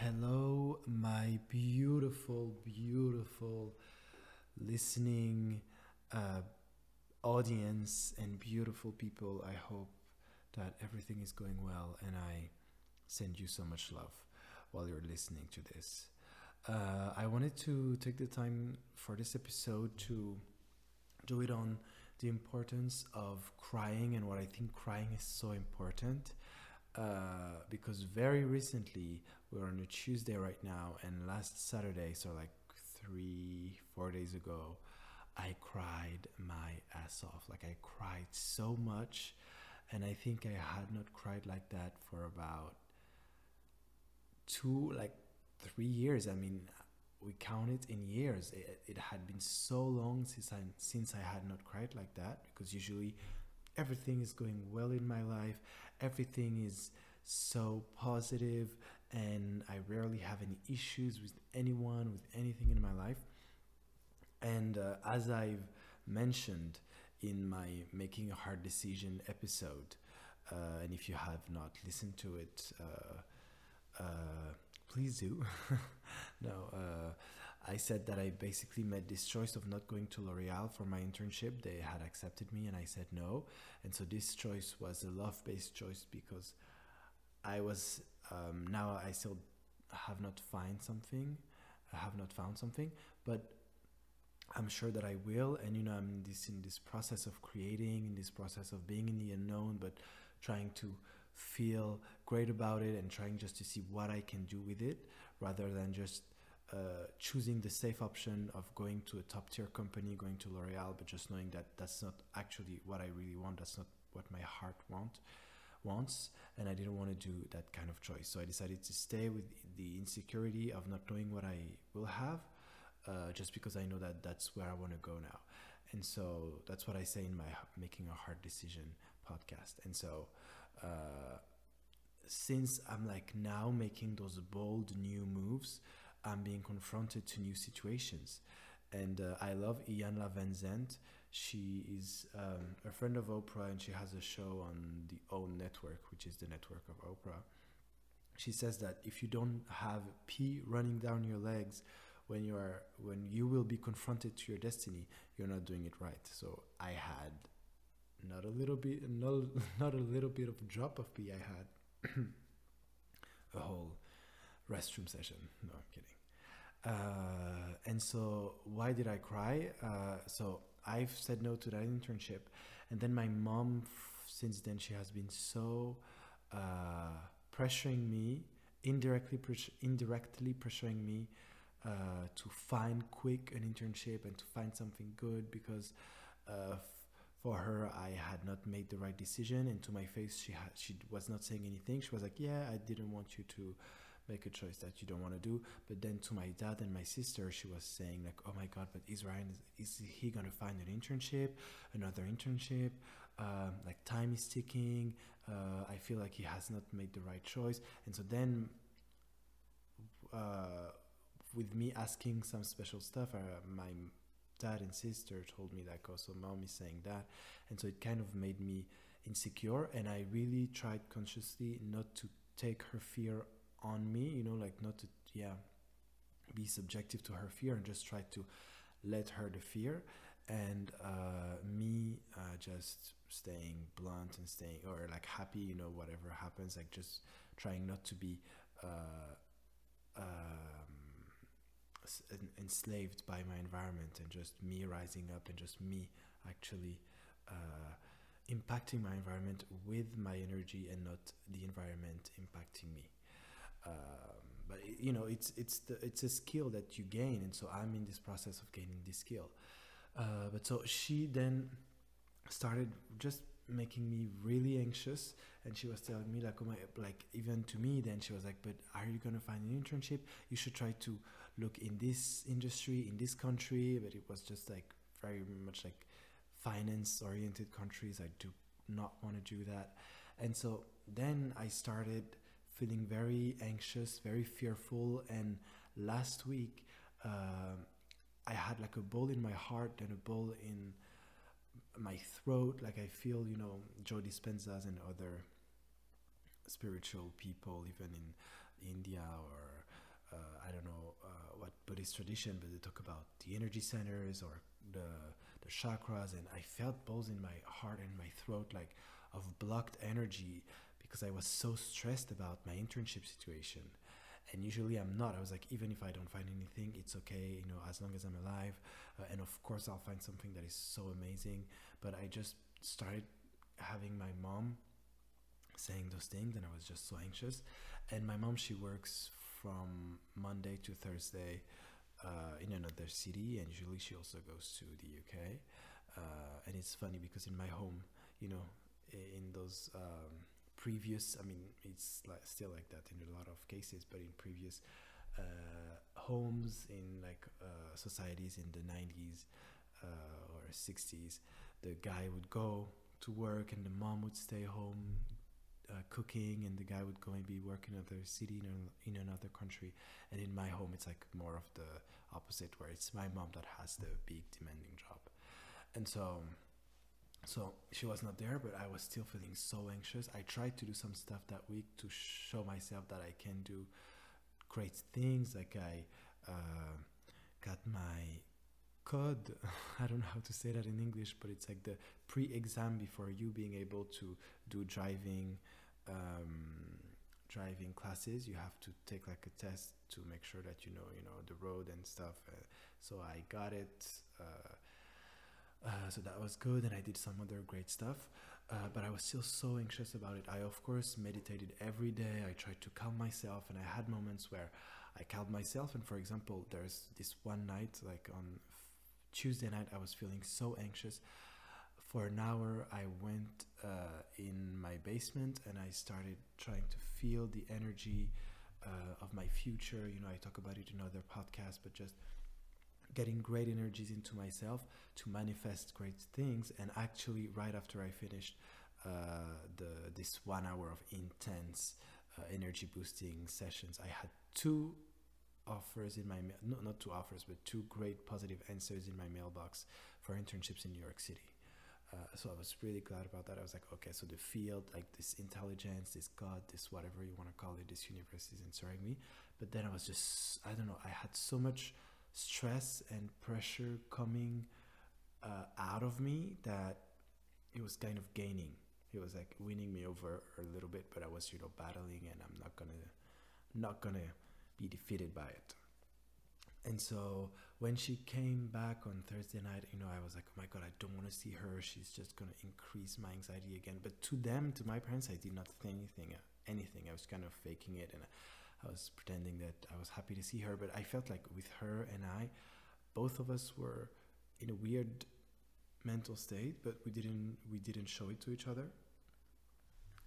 Hello, my beautiful, beautiful listening uh, audience and beautiful people. I hope that everything is going well, and I send you so much love while you're listening to this. Uh, I wanted to take the time for this episode to do it on the importance of crying and what I think crying is so important. Uh, because very recently we're on a Tuesday right now, and last Saturday, so like three, four days ago, I cried my ass off. Like I cried so much, and I think I had not cried like that for about two, like three years. I mean, we count it in years. It, it had been so long since I since I had not cried like that because usually everything is going well in my life. Everything is so positive and I rarely have any issues with anyone, with anything in my life. And uh, as I've mentioned in my Making a Hard Decision episode, uh, and if you have not listened to it, uh, uh please do. no, uh, I said that I basically made this choice of not going to L'Oreal for my internship. They had accepted me, and I said no. And so this choice was a love based choice because I was um, now I still have not find something. I have not found something, but I'm sure that I will. And you know, I'm in this in this process of creating, in this process of being in the unknown, but trying to feel great about it and trying just to see what I can do with it, rather than just uh, choosing the safe option of going to a top tier company, going to L'Oreal, but just knowing that that's not actually what I really want. That's not what my heart want wants and I didn't want to do that kind of choice. So I decided to stay with the insecurity of not knowing what I will have, uh, just because I know that that's where I want to go now. And so that's what I say in my Making a Hard Decision podcast. And so uh, since I'm like now making those bold new moves, I'm being confronted to new situations. And uh, I love Iyanla Vanzant she is um, a friend of Oprah and she has a show on the OWN network, which is the network of Oprah. She says that if you don't have pee running down your legs when you are when you will be confronted to your destiny, you're not doing it right. So I had not a little bit not, not a little bit of a drop of pee. I had a whole restroom session. No, I'm kidding. Uh, and so why did I cry? Uh, so I've said no to that internship, and then my mom, since then, she has been so uh, pressuring me, indirectly, pres- indirectly pressuring me uh, to find quick an internship and to find something good because uh, for her I had not made the right decision. And to my face, she had she was not saying anything. She was like, "Yeah, I didn't want you to." Make a choice that you don't want to do. But then to my dad and my sister, she was saying like, "Oh my God, but is, is he gonna find an internship, another internship? Um, like time is ticking. Uh, I feel like he has not made the right choice." And so then, uh, with me asking some special stuff, uh, my dad and sister told me like, "Oh, so mom is saying that," and so it kind of made me insecure. And I really tried consciously not to take her fear on me, you know, like not to, yeah, be subjective to her fear and just try to let her the fear. And uh, me uh, just staying blunt and staying or like happy you know whatever happens like just trying not to be uh, um, enslaved by my environment and just me rising up and just me actually uh, impacting my environment with my energy and not the environment impacting me um, but you know it's it's the, it's a skill that you gain and so i'm in this process of gaining this skill. Uh, but so she then started just making me really anxious and she was telling me like oh like even to me then she was like but are you going to find an internship? You should try to look in this industry in this country. But it was just like very much like finance oriented countries. I do not want to do that. And so then i started feeling very anxious, very fearful. And last week, uh, I had like a ball in my heart and a ball in my throat. Like I feel, you know, Joe Dispenza's and other spiritual people, even in India or uh, I don't know uh, what Buddhist tradition, but they talk about the energy centers or the the chakras, and I felt balls in my heart and my throat, like of blocked energy, because I was so stressed about my internship situation. And usually I'm not. I was like, even if I don't find anything, it's okay, you know, as long as I'm alive. Uh, and of course, I'll find something that is so amazing. But I just started having my mom saying those things, and I was just so anxious. And my mom, she works from Monday to Thursday uh, in another city, and usually she also goes to the UK. Uh, and it's funny because in my home, you know, in those um, previous, I mean, it's like still like that in a lot of cases, but in previous uh, homes in like uh, societies in the 90s uh, or 60s, the guy would go to work and the mom would stay home uh, cooking and the guy would go and be working in another city in, in another country. And in my home it's like more of the opposite where it's my mom that has the big demanding job. And so so she was not there but i was still feeling so anxious. I tried to do some stuff that week to show myself that i can do great things like i uh, got my code. I don't know how to say that in english but it's like the pre-exam before you being able to do driving um, driving classes. You have to take like a test to make sure that you know you know the road and stuff. Uh, so i got it uh, uh, so that was good and i did some other great stuff. Uh, but i was still so anxious about it. I of course meditated every day. I tried to calm myself and i had moments where i calmed myself. And for example there's this one night like on tuesday night i was feeling so anxious. For an hour i went uh, in my basement and i started trying to feel the energy uh, of my future. You know i talk about it in other podcasts but just getting great energies into myself to manifest great things and actually right after i finished uh, the this one hour of intense uh, energy boosting sessions i had two offers in my mail no, not two offers but two great positive answers in my mailbox for internships in new york city uh, so I was really glad about that. I was like, okay, so the field, like this intelligence, this God, this whatever you want to call it, this universe is answering me. But then I was just, I don't know, I had so much stress and pressure coming uh, out of me that it was kind of gaining. It was like winning me over a little bit, but I was, you know, battling, and I'm not gonna, not gonna be defeated by it. And so when she came back on Thursday night, you know, I was like, oh my God, I don't want to see her. She's just going to increase my anxiety again. But to them, to my parents, I did not say anything, anything. I was kind of faking it and I was pretending that I was happy to see her. But I felt like with her and I, both of us were in a weird mental state, but we didn't, we didn't show it to each other.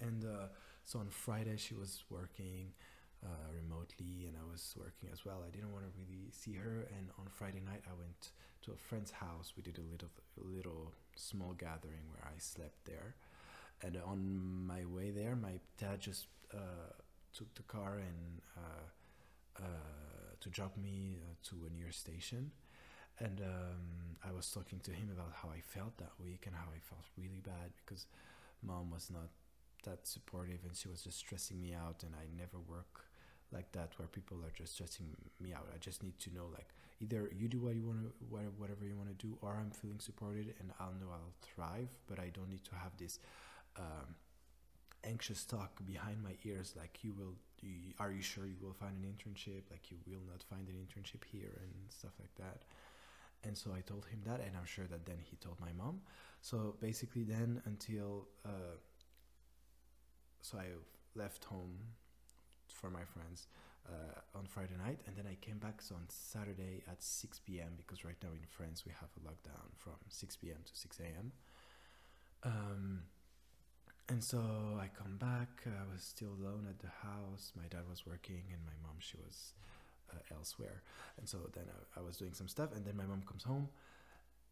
And uh, so on Friday, she was working uh, remotely and I was working as well. I didn't want to really see her. And on Friday night, I went to a friend's house. We did a little, a little small gathering where I slept there. And on my way there, my dad just uh, took the car and uh, uh to drop me uh, to a near station. And um, I was talking to him about how I felt that week and how I felt really bad because mom was not that supportive and she was just stressing me out and I never work like that where people are just stressing me out. I just need to know like either you do what you want to whatever you want to do or I'm feeling supported and I'll know I'll thrive, but I don't need to have this um, anxious talk behind my ears like you will you, are you sure you will find an internship like you will not find an internship here and stuff like that and so i told him that and i'm sure that then he told my mom so basically then until uh, so i left home for my friends uh, on Friday night, and then I came back so on Saturday at 6 p.m. because right now in France we have a lockdown from 6 p.m. to 6 a.m. Um, and so I come back. I was still alone at the house. My dad was working, and my mom she was uh, elsewhere. And so then I, I was doing some stuff, and then my mom comes home,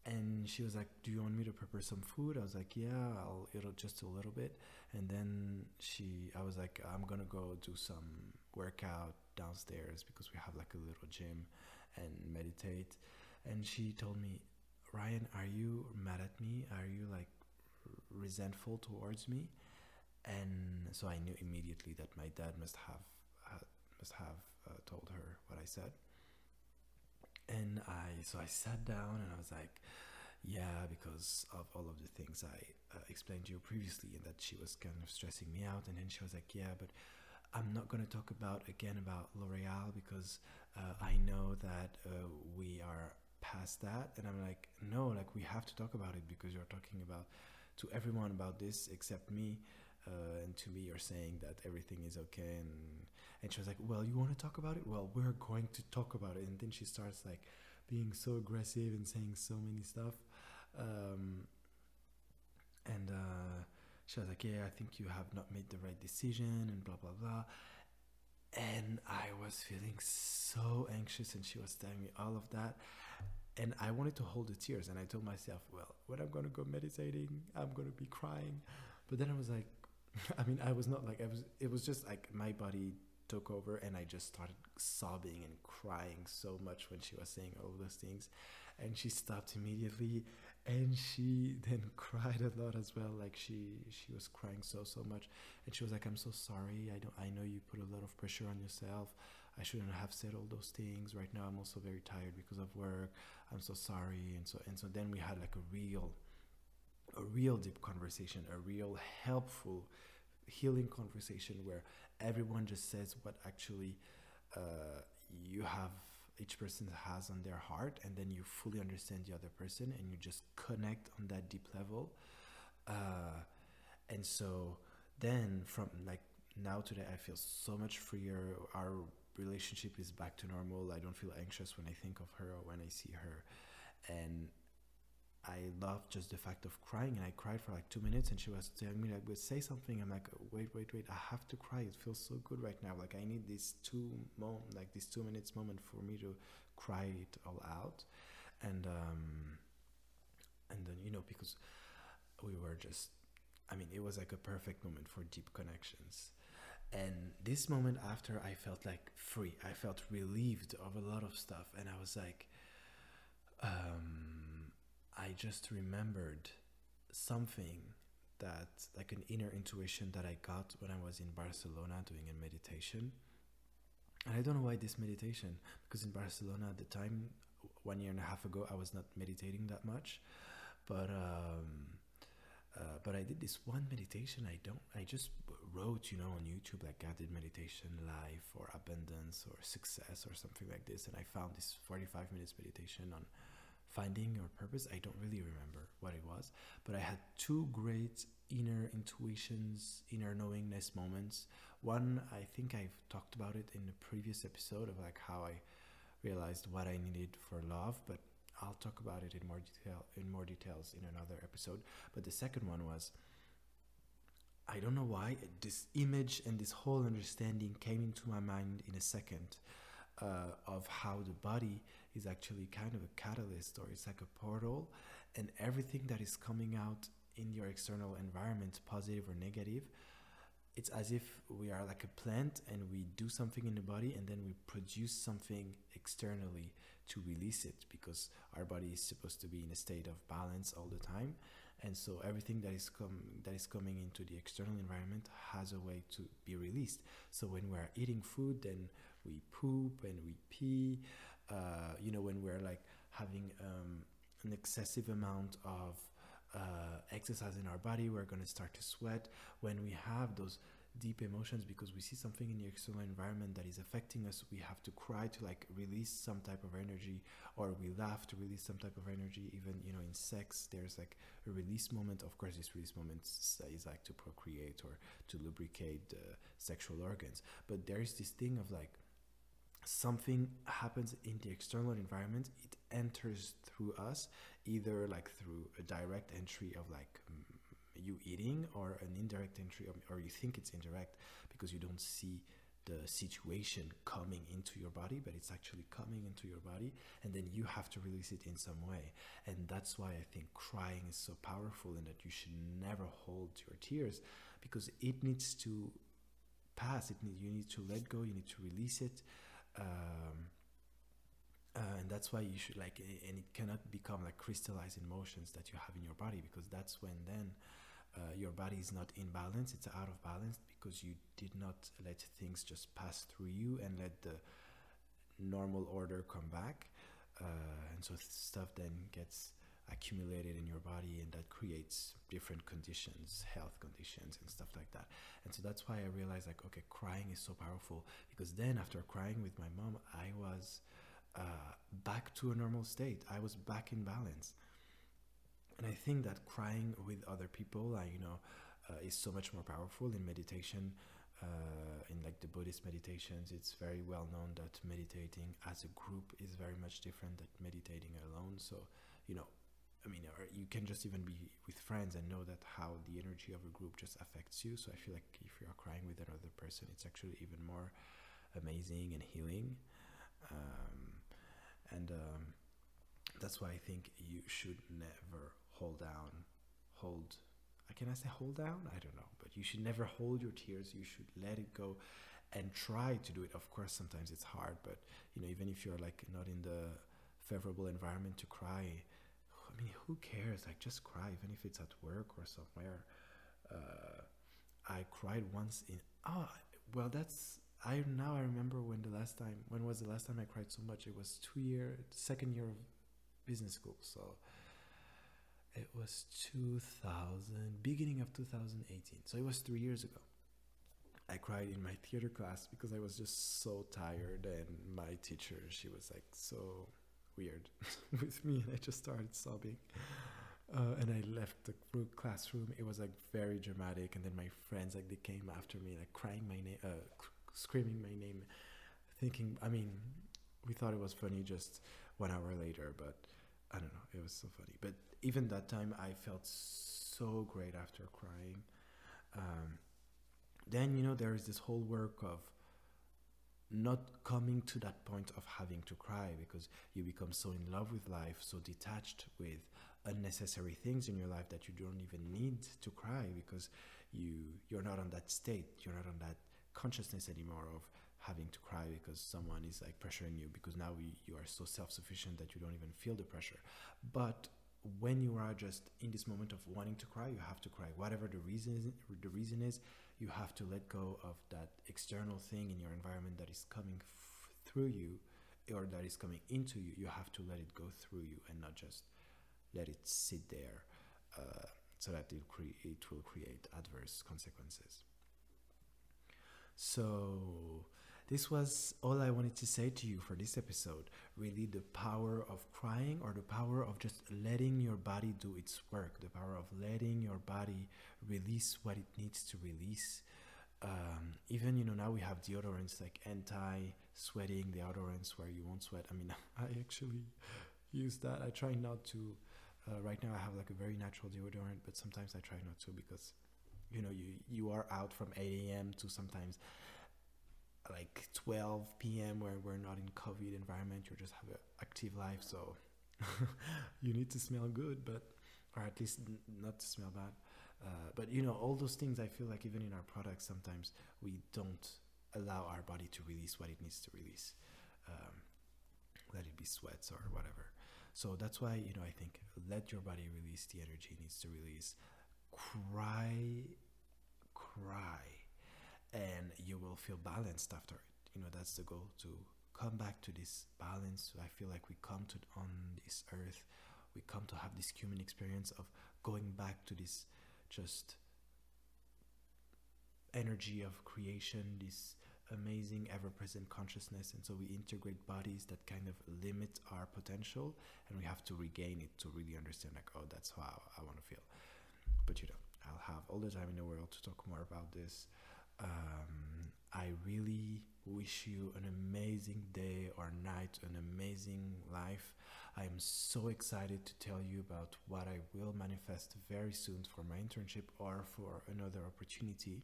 and she was like, "Do you want me to prepare some food?" I was like, "Yeah, I'll it'll just a little bit." And then she, I was like, "I'm gonna go do some workout downstairs because we have like a little gym and meditate." And she told me, "Ryan, are you mad at me? Are you like resentful towards me?" And so I knew immediately that my dad must have uh, must have uh, told her what I said. and I so I sat down and I was like, yeah, because of all of the things I uh, explained to you previously, and that she was kind of stressing me out. And then she was like, yeah, but I'm not going to talk about again about L'Oreal because uh, I know that uh, we are past that. And I'm like, no, like we have to talk about it because you're talking about to everyone about this except me. Uh, and to me, you're saying that everything is okay. And, and she was like, well, you want to talk about it? Well, we're going to talk about it. And then she starts like being so aggressive and saying so many stuff. Um, and uh, she was like, Yeah, I think you have not made the right decision, and blah, blah, blah. And I was feeling so anxious, and she was telling me all of that. And I wanted to hold the tears, and I told myself, Well, when I'm gonna go meditating, I'm gonna be crying. But then I was like, I mean, I was not like, I was, it was just like my body took over and I just started sobbing and crying so much when she was saying all those things. And she stopped immediately and she then cried a lot as well like she she was crying so so much and she was like i'm so sorry i don't i know you put a lot of pressure on yourself i shouldn't have said all those things right now i'm also very tired because of work i'm so sorry and so and so then we had like a real a real deep conversation a real helpful healing conversation where everyone just says what actually uh, you have each person has on their heart and then you fully understand the other person and you just connect on that deep level. Uh, and so then from like now today i feel so much freer. Our relationship is back to normal i don't feel anxious when i think of her or when i see her and I love just the fact of crying, and I cried for like two minutes, and she was telling me like, "But say something." I'm like, "Wait, wait, wait! I have to cry. It feels so good right now. Like I need this two moment, like this two minutes moment for me to cry it all out." And um, and then you know because we were just, I mean, it was like a perfect moment for deep connections. And this moment after, I felt like free. I felt relieved of a lot of stuff, and I was like, um I just remembered something that, like an inner intuition that I got when I was in Barcelona doing a meditation. And I don't know why this meditation, because in Barcelona at the time, one year and a half ago, I was not meditating that much. But um, uh, but I did this one meditation. I don't. I just wrote, you know, on YouTube like guided meditation, life or abundance or success or something like this, and I found this forty-five minutes meditation on finding your purpose. I don't really remember what it was, but I had two great inner intuitions, inner knowingness moments. One, I think I've talked about it in the previous episode of like how I realized what I needed for love, but I'll talk about it in more detail in more details in another episode. But the second one was I don't know why this image and this whole understanding came into my mind in a second uh, of how the body is actually kind of a catalyst or it's like a portal and everything that is coming out in your external environment positive or negative it's as if we are like a plant and we do something in the body and then we produce something externally to release it because our body is supposed to be in a state of balance all the time and so everything that is com- that is coming into the external environment has a way to be released so when we're eating food then we poop and we pee uh, you know, when we're like having um, an excessive amount of uh, exercise in our body, we're going to start to sweat. When we have those deep emotions because we see something in the external environment that is affecting us, we have to cry to like release some type of energy, or we laugh to release some type of energy. Even you know, in sex, there's like a release moment. Of course, this release moment is like to procreate or to lubricate the sexual organs, but there is this thing of like something happens in the external environment it enters through us either like through a direct entry of like you eating or an indirect entry of, or you think it's indirect because you don't see the situation coming into your body but it's actually coming into your body and then you have to release it in some way. And that's why i think crying is so powerful and that you should never hold your tears because it needs to pass. It need, you need to let go you need to release it um, uh, and that's why you should like and it cannot become like crystallized emotions that you have in your body because that's when then uh, your body is not in balance it's out of balance because you did not let things just pass through you and let the normal order come back. Uh, and so stuff then gets accumulated in your body and that creates different conditions health conditions and stuff like that. And so that's why i realized like okay crying is so powerful because then after crying with my mom i was uh, back to a normal state. I was back in balance i think that crying with other people you know uh, is so much more powerful in meditation uh, in like the Buddhist meditations, it's very well known that meditating as a group is very much different than meditating alone. So, you know, I mean, you can just even be with friends and know that how the energy of a group just affects you. So I feel like if you are crying with another person, it's actually even more amazing and healing. Um, and um, that's why I think you should never hold down, hold. Can I say hold down? I don't know, but you should never hold your tears. You should let it go, and try to do it. Of course, sometimes it's hard, but you know, even if you're like not in the favorable environment to cry, I mean, who cares? Like, just cry, even if it's at work or somewhere. Uh, I cried once in. Oh, well, that's. I now I remember when the last time. When was the last time I cried so much? It was two year, second year of business school. So it was 2000, beginning of 2018. So it was three years ago. I cried in my theater class because I was just so tired, and my teacher, she was like so weird with me, and I just started sobbing. Uh, and I left the classroom. It was like very dramatic, and then my friends like they came after me, like crying my name, uh, screaming my name, thinking. I mean, we thought it was funny just one hour later, but I don't know. It was so funny. But even that time, I felt so great after crying. Um, then you know there is this whole work of not coming to that point of having to cry because you become so in love with life, so detached with unnecessary things in your life that you don't even need to cry because you you're not on that state, you're not on that consciousness anymore of having to cry because someone is like pressuring you because now you, you are so self-sufficient that you don't even feel the pressure. But when you are just in this moment of wanting to cry, you have to cry. Whatever the reason is, the reason is, you have to let go of that external thing in your environment that is coming f- through you or that is coming into you. You have to let it go through you and not just let it sit there uh, so that it, cre- it will create adverse consequences. So, this was all I wanted to say to you for this episode. Really, the power of crying or the power of just letting your body do its work, the power of letting your body release what it needs to release. Um, even, you know, now we have deodorants like anti sweating deodorants where you won't sweat. I mean, I actually use that. I try not to. Uh, right now, I have like a very natural deodorant, but sometimes I try not to because, you know, you, you are out from 8 a.m. to sometimes like 12 p.m. where we're not in COVID environment, you just have an active life, so you need to smell good, but or at least not to smell bad. Uh, but you know, all those things, I feel like even in our products, sometimes we don't allow our body to release what it needs to release. Um, let it be sweats or whatever. So that's why you know I think let your body release the energy it needs to release. Cry, cry and you will feel balanced after it. You know, that's the goal to come back to this balance. I feel like we come to on this earth, we come to have this human experience of going back to this just energy of creation, this amazing ever-present consciousness and so we integrate bodies that kind of limit our potential and we have to regain it to really understand like oh that's how i want to feel but you know i'll have all the time in the world to talk more about this um, I really wish you an amazing day or night, an amazing life. I am so excited to tell you about what I will manifest very soon for my internship or for another opportunity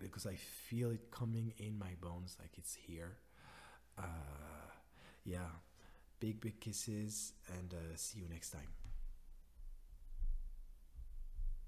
because I feel it coming in my bones like it's here. Uh, yeah, big, big kisses and uh, see you next time.